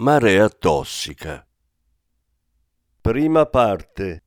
Marea tossica. Prima parte.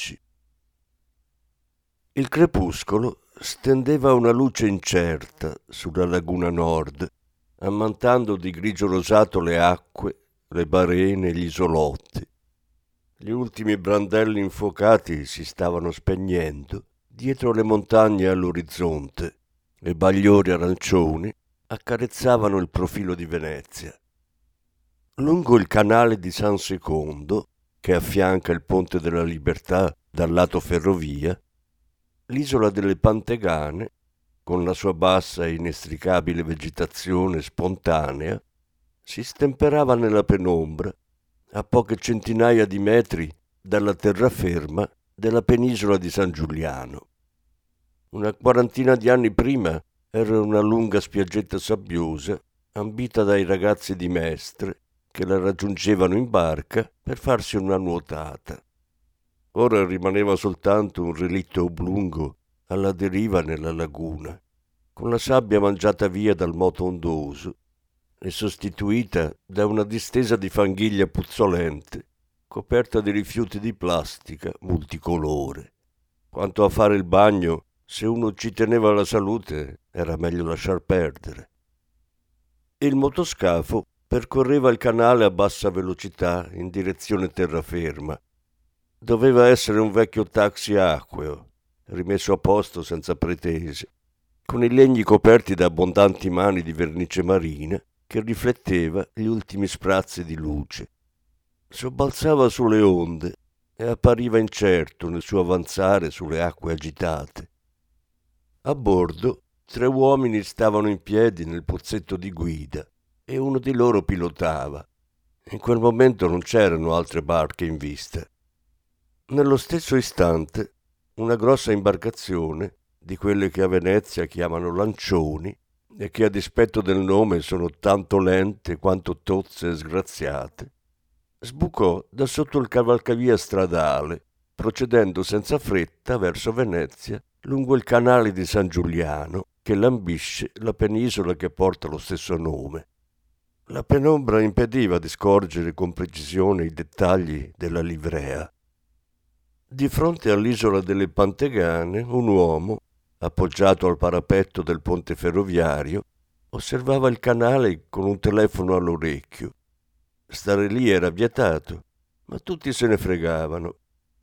2012. Il crepuscolo stendeva una luce incerta sulla laguna nord, ammantando di grigio rosato le acque, le barene e gli isolotti. Gli ultimi brandelli infuocati si stavano spegnendo dietro le montagne all'orizzonte e bagliori arancioni accarezzavano il profilo di Venezia. Lungo il canale di San Secondo, che affianca il Ponte della Libertà dal lato ferrovia, l'isola delle Pantegane, con la sua bassa e inestricabile vegetazione spontanea, si stemperava nella penombra a poche centinaia di metri dalla terraferma della penisola di San Giuliano. Una quarantina di anni prima era una lunga spiaggetta sabbiosa ambita dai ragazzi di Mestre che la raggiungevano in barca per farsi una nuotata. Ora rimaneva soltanto un relitto oblungo alla deriva nella laguna, con la sabbia mangiata via dal moto ondoso e sostituita da una distesa di fanghiglia puzzolente, coperta di rifiuti di plastica multicolore. Quanto a fare il bagno, se uno ci teneva la salute, era meglio lasciar perdere. Il motoscafo percorreva il canale a bassa velocità in direzione terraferma. Doveva essere un vecchio taxi acqueo, rimesso a posto senza pretese, con i legni coperti da abbondanti mani di vernice marina che rifletteva gli ultimi sprazzi di luce. Sobbalzava sulle onde e appariva incerto nel suo avanzare sulle acque agitate. A bordo tre uomini stavano in piedi nel pozzetto di guida e uno di loro pilotava. In quel momento non c'erano altre barche in vista. Nello stesso istante una grossa imbarcazione, di quelle che a Venezia chiamano lancioni, e che a dispetto del nome sono tanto lente quanto tozze e sgraziate, sbucò da sotto il cavalcavia stradale, procedendo senza fretta verso Venezia lungo il canale di San Giuliano che lambisce la penisola che porta lo stesso nome. La penombra impediva di scorgere con precisione i dettagli della livrea. Di fronte all'isola delle Pantegane, un uomo, appoggiato al parapetto del ponte ferroviario, osservava il canale con un telefono all'orecchio. Stare lì era vietato, ma tutti se ne fregavano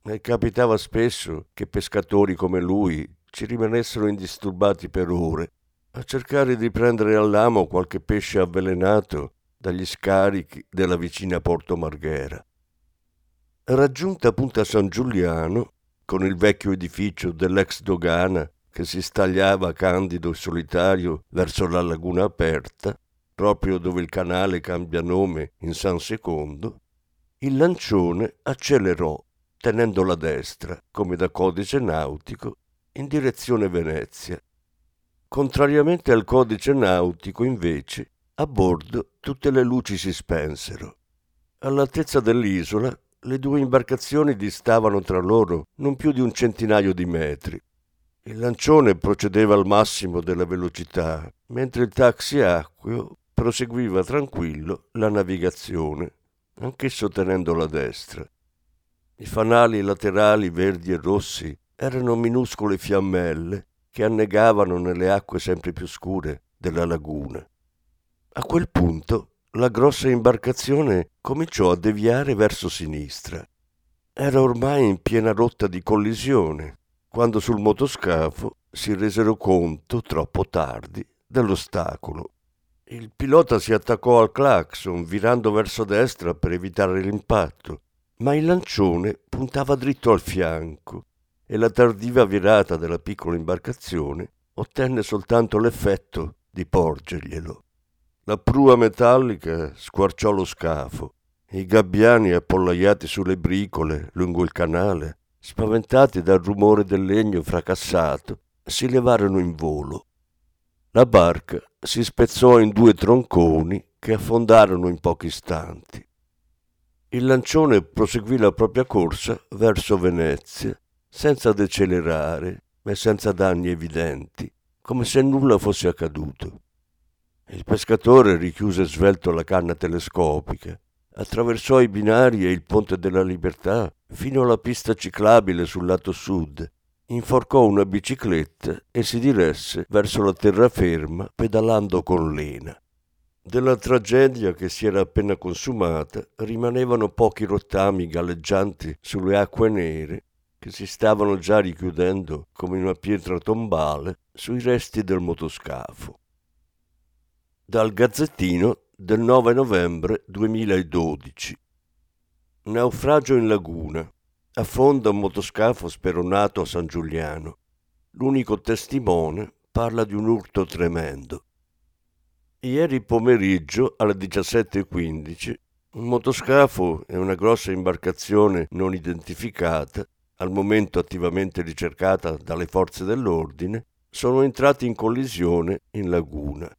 e capitava spesso che pescatori come lui ci rimanessero indisturbati per ore a cercare di prendere all'amo qualche pesce avvelenato dagli scarichi della vicina Porto Marghera. Raggiunta Punta San Giuliano, con il vecchio edificio dell'ex dogana che si stagliava candido e solitario verso la laguna aperta, proprio dove il canale cambia nome in San Secondo, il lancione accelerò tenendo la destra, come da codice nautico, in direzione Venezia. Contrariamente al codice nautico, invece, a bordo tutte le luci si spensero. All'altezza dell'isola le due imbarcazioni distavano tra loro non più di un centinaio di metri. Il lancione procedeva al massimo della velocità, mentre il taxi acqueo proseguiva tranquillo la navigazione, anch'esso tenendo la destra. I fanali laterali verdi e rossi erano minuscole fiammelle che annegavano nelle acque sempre più scure della laguna. A quel punto la grossa imbarcazione cominciò a deviare verso sinistra. Era ormai in piena rotta di collisione, quando sul motoscafo si resero conto, troppo tardi, dell'ostacolo. Il pilota si attaccò al clacson, virando verso destra per evitare l'impatto, ma il lancione puntava dritto al fianco e la tardiva virata della piccola imbarcazione ottenne soltanto l'effetto di porgerglielo. La prua metallica squarciò lo scafo. I gabbiani appollaiati sulle bricole lungo il canale, spaventati dal rumore del legno fracassato, si levarono in volo. La barca si spezzò in due tronconi che affondarono in pochi istanti. Il lancione proseguì la propria corsa verso Venezia, senza decelerare, ma senza danni evidenti, come se nulla fosse accaduto. Il pescatore richiuse svelto la canna telescopica, attraversò i binari e il ponte della libertà fino alla pista ciclabile sul lato sud, inforcò una bicicletta e si diresse verso la terraferma pedalando con lena. Della tragedia che si era appena consumata rimanevano pochi rottami galleggianti sulle acque nere che si stavano già richiudendo come una pietra tombale sui resti del motoscafo. Dal Gazzettino del 9 novembre 2012 Naufragio in laguna. Affonda un motoscafo speronato a San Giuliano. L'unico testimone parla di un urto tremendo. Ieri pomeriggio alle 17.15 un motoscafo e una grossa imbarcazione non identificata, al momento attivamente ricercata dalle forze dell'ordine, sono entrati in collisione in laguna.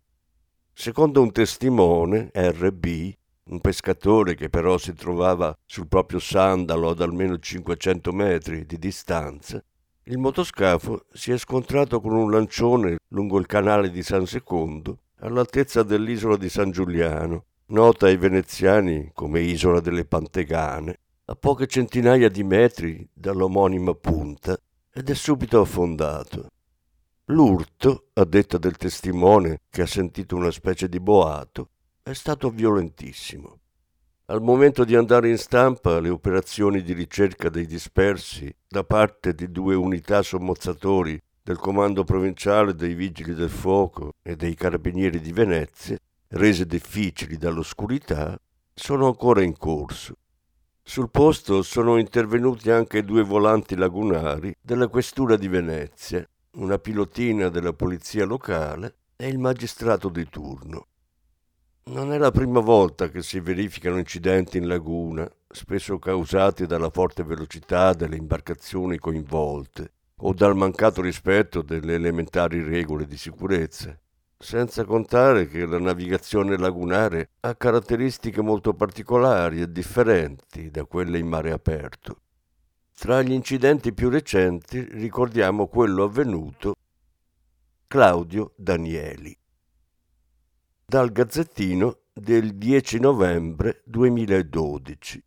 Secondo un testimone, RB, un pescatore che però si trovava sul proprio sandalo ad almeno 500 metri di distanza, il motoscafo si è scontrato con un lancione lungo il canale di San Secondo all'altezza dell'isola di San Giuliano, nota ai veneziani come isola delle Pantegane, a poche centinaia di metri dall'omonima punta, ed è subito affondato. L'urto, a detta del testimone che ha sentito una specie di boato, è stato violentissimo. Al momento di andare in stampa le operazioni di ricerca dei dispersi da parte di due unità sommozzatori del Comando Provinciale dei Vigili del Fuoco e dei Carabinieri di Venezia, rese difficili dall'oscurità, sono ancora in corso. Sul posto sono intervenuti anche due volanti lagunari della Questura di Venezia, una pilotina della polizia locale e il magistrato di turno. Non è la prima volta che si verificano incidenti in laguna, spesso causati dalla forte velocità delle imbarcazioni coinvolte o dal mancato rispetto delle elementari regole di sicurezza, senza contare che la navigazione lagunare ha caratteristiche molto particolari e differenti da quelle in mare aperto. Tra gli incidenti più recenti ricordiamo quello avvenuto Claudio Danieli dal Gazzettino del 10 novembre 2012.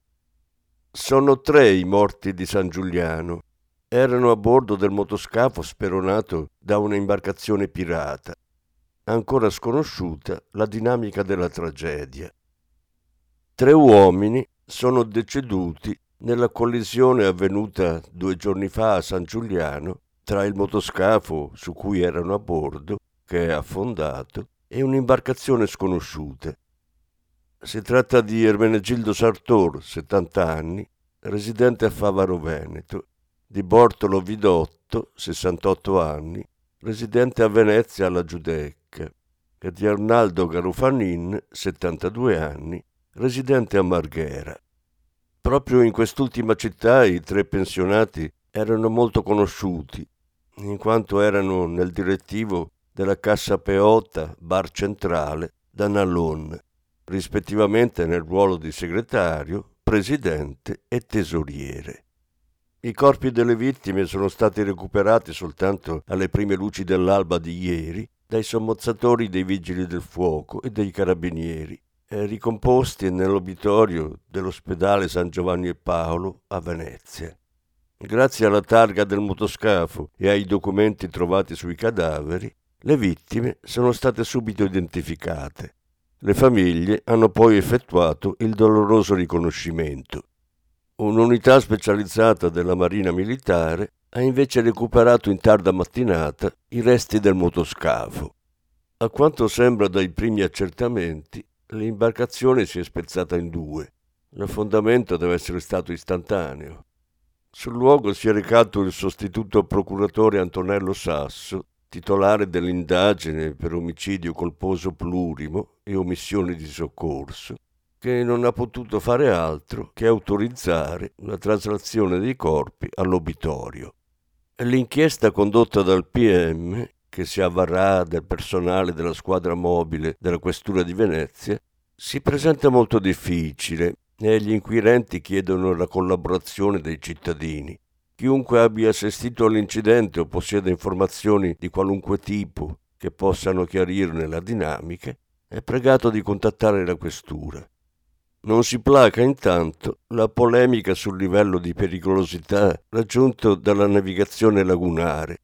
Sono tre i morti di San Giuliano. Erano a bordo del motoscafo speronato da una imbarcazione pirata. Ancora sconosciuta la dinamica della tragedia. Tre uomini sono deceduti nella collisione avvenuta due giorni fa a San Giuliano tra il motoscafo su cui erano a bordo, che è affondato, e un'imbarcazione sconosciuta. Si tratta di Ermenegildo Sartor, 70 anni, residente a Favaro Veneto, di Bortolo Vidotto, 68 anni, residente a Venezia alla Giudecca, e di Arnaldo Garufanin, 72 anni, residente a Marghera. Proprio in quest'ultima città i tre pensionati erano molto conosciuti, in quanto erano nel direttivo della Cassa Peotta, Bar Centrale, da Nallon, rispettivamente nel ruolo di segretario, presidente e tesoriere. I corpi delle vittime sono stati recuperati soltanto alle prime luci dell'alba di ieri dai sommozzatori dei vigili del fuoco e dei carabinieri, e ricomposti nell'obitorio dell'ospedale San Giovanni e Paolo a Venezia. Grazie alla targa del motoscafo e ai documenti trovati sui cadaveri, le vittime sono state subito identificate. Le famiglie hanno poi effettuato il doloroso riconoscimento. Un'unità specializzata della Marina Militare ha invece recuperato in tarda mattinata i resti del motoscafo. A quanto sembra dai primi accertamenti, l'imbarcazione si è spezzata in due. L'affondamento deve essere stato istantaneo. Sul luogo si è recato il sostituto procuratore Antonello Sasso titolare dell'indagine per omicidio colposo plurimo e omissione di soccorso, che non ha potuto fare altro che autorizzare la traslazione dei corpi all'obitorio. L'inchiesta condotta dal PM, che si avvarrà del personale della squadra mobile della Questura di Venezia, si presenta molto difficile e gli inquirenti chiedono la collaborazione dei cittadini Chiunque abbia assistito all'incidente o possieda informazioni di qualunque tipo che possano chiarirne la dinamica è pregato di contattare la questura. Non si placa intanto la polemica sul livello di pericolosità raggiunto dalla navigazione lagunare.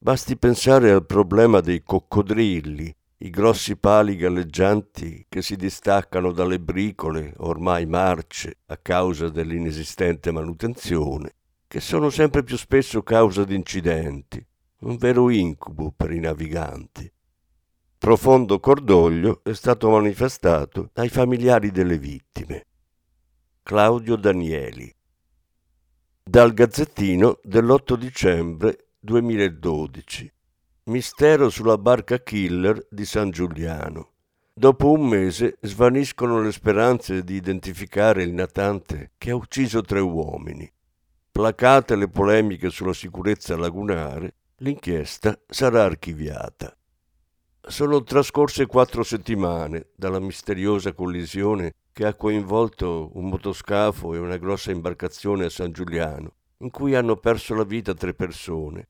Basti pensare al problema dei coccodrilli, i grossi pali galleggianti che si distaccano dalle bricole ormai marce a causa dell'inesistente manutenzione, che sono sempre più spesso causa di incidenti, un vero incubo per i naviganti. Profondo cordoglio è stato manifestato dai familiari delle vittime. Claudio Danieli. Dal Gazzettino dell'8 dicembre 2012. Mistero sulla barca killer di San Giuliano. Dopo un mese svaniscono le speranze di identificare il natante che ha ucciso tre uomini. Placate le polemiche sulla sicurezza lagunare, l'inchiesta sarà archiviata. Sono trascorse quattro settimane dalla misteriosa collisione che ha coinvolto un motoscafo e una grossa imbarcazione a San Giuliano, in cui hanno perso la vita tre persone.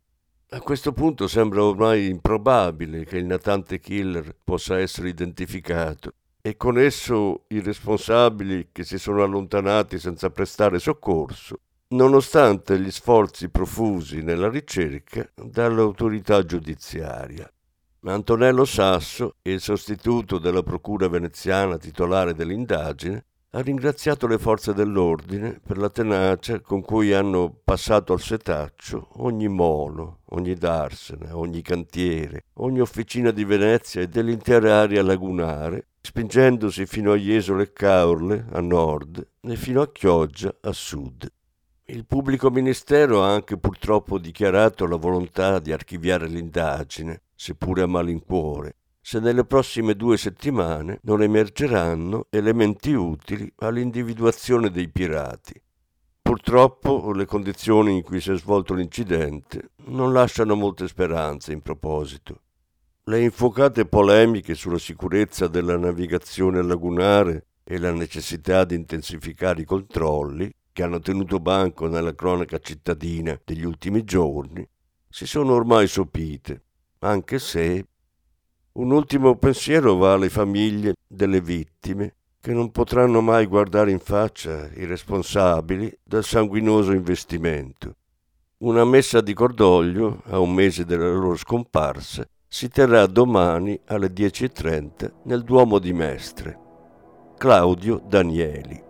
A questo punto sembra ormai improbabile che il natante killer possa essere identificato e con esso i responsabili che si sono allontanati senza prestare soccorso, nonostante gli sforzi profusi nella ricerca dall'autorità giudiziaria. Antonello Sasso, il sostituto della Procura veneziana titolare dell'indagine, ha ringraziato le forze dell'ordine per la tenacia con cui hanno passato al setaccio ogni molo, ogni darsena, ogni cantiere, ogni officina di Venezia e dell'intera area lagunare, spingendosi fino a Jesole e Caorle a nord e fino a Chioggia a sud. Il pubblico ministero ha anche purtroppo dichiarato la volontà di archiviare l'indagine, seppure a malincuore, se nelle prossime due settimane non emergeranno elementi utili all'individuazione dei pirati. Purtroppo le condizioni in cui si è svolto l'incidente non lasciano molte speranze in proposito. Le infuocate polemiche sulla sicurezza della navigazione lagunare e la necessità di intensificare i controlli che hanno tenuto banco nella cronaca cittadina degli ultimi giorni, si sono ormai sopite, anche se un ultimo pensiero va alle famiglie delle vittime che non potranno mai guardare in faccia i responsabili del sanguinoso investimento. Una messa di cordoglio, a un mese della loro scomparsa, si terrà domani alle 10.30 nel Duomo di Mestre. Claudio Danieli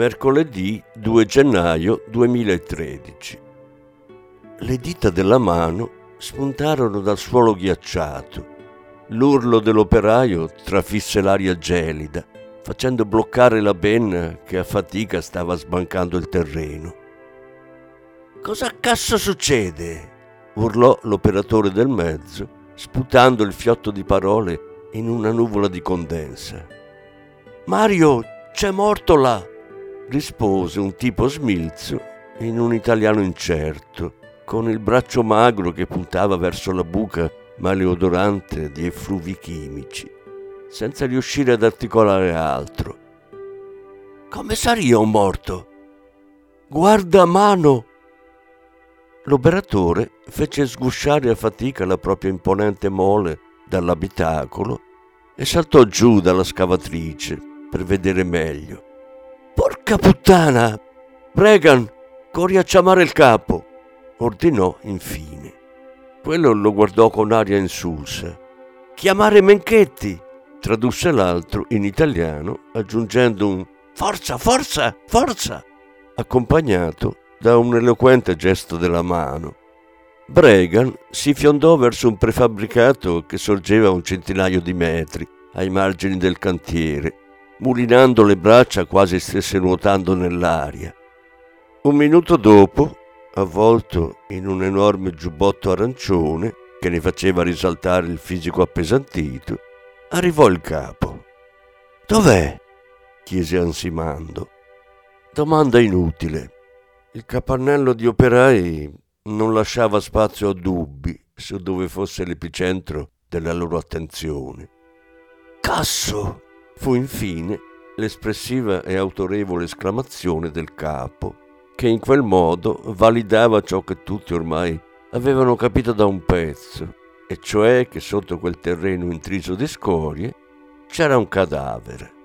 mercoledì 2 gennaio 2013. Le dita della mano spuntarono dal suolo ghiacciato. L'urlo dell'operaio trafisse l'aria gelida, facendo bloccare la penna che a fatica stava sbancando il terreno. Cosa cazzo succede? urlò l'operatore del mezzo, sputando il fiotto di parole in una nuvola di condensa. Mario, c'è morto là! Rispose un tipo smilzo in un italiano incerto, con il braccio magro che puntava verso la buca maleodorante di effluvi chimici, senza riuscire ad articolare altro. Come un morto? Guarda mano! L'operatore fece sgusciare a fatica la propria imponente mole dall'abitacolo e saltò giù dalla scavatrice per vedere meglio. Porca puttana! Bregan, corri a chiamare il capo! ordinò infine. Quello lo guardò con aria insulsa. Chiamare Menchetti! tradusse l'altro in italiano, aggiungendo un Forza, forza, forza! accompagnato da un eloquente gesto della mano. Bregan si fiondò verso un prefabbricato che sorgeva un centinaio di metri ai margini del cantiere mulinando le braccia quasi stesse nuotando nell'aria. Un minuto dopo, avvolto in un enorme giubbotto arancione che ne faceva risaltare il fisico appesantito, arrivò il capo. Dov'è? chiese ansimando. Domanda inutile. Il capannello di operai non lasciava spazio a dubbi su dove fosse l'epicentro della loro attenzione. Casso! Fu infine l'espressiva e autorevole esclamazione del capo, che in quel modo validava ciò che tutti ormai avevano capito da un pezzo, e cioè che sotto quel terreno intriso di scorie c'era un cadavere.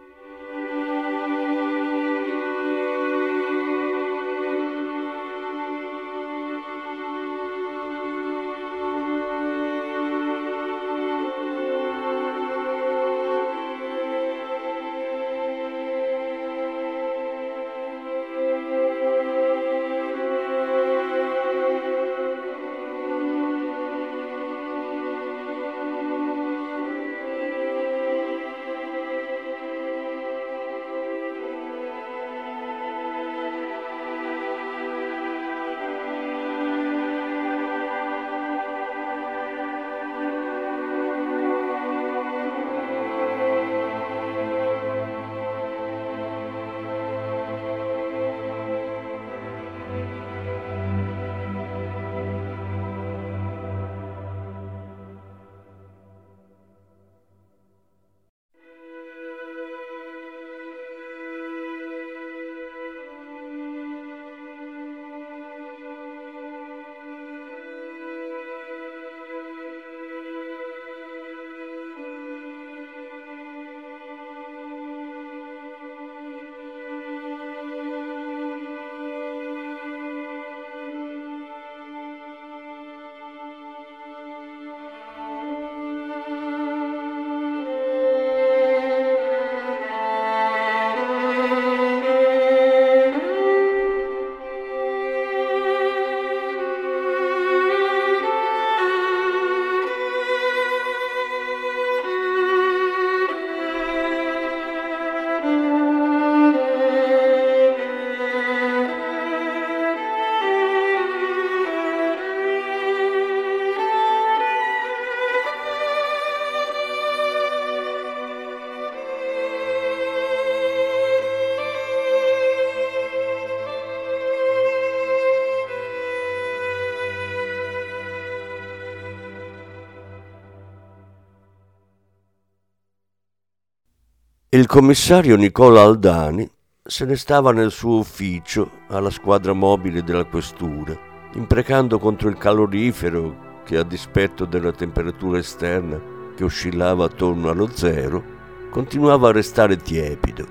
Il commissario Nicola Aldani se ne stava nel suo ufficio alla squadra mobile della questura, imprecando contro il calorifero che a dispetto della temperatura esterna che oscillava attorno allo zero, continuava a restare tiepido.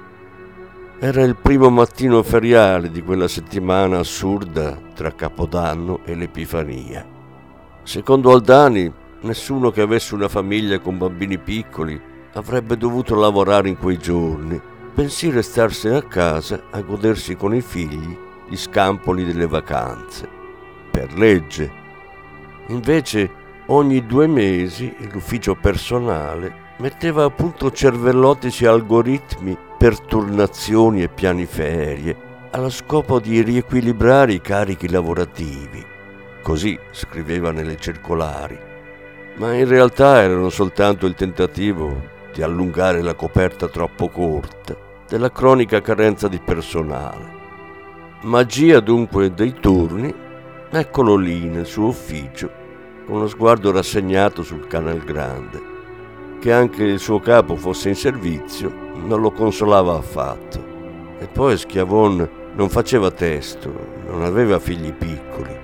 Era il primo mattino feriale di quella settimana assurda tra Capodanno e l'Epifania. Secondo Aldani, nessuno che avesse una famiglia con bambini piccoli avrebbe dovuto lavorare in quei giorni bensì restarsene a casa a godersi con i figli gli scampoli delle vacanze, per legge. Invece ogni due mesi l'ufficio personale metteva a punto cervellotici algoritmi per turnazioni e piani ferie, allo scopo di riequilibrare i carichi lavorativi. Così scriveva nelle circolari. Ma in realtà erano soltanto il tentativo di allungare la coperta troppo corta della cronica carenza di personale. Magia dunque dei turni, eccolo lì nel suo ufficio, con lo sguardo rassegnato sul canal grande. Che anche il suo capo fosse in servizio non lo consolava affatto. E poi Schiavon non faceva testo, non aveva figli piccoli.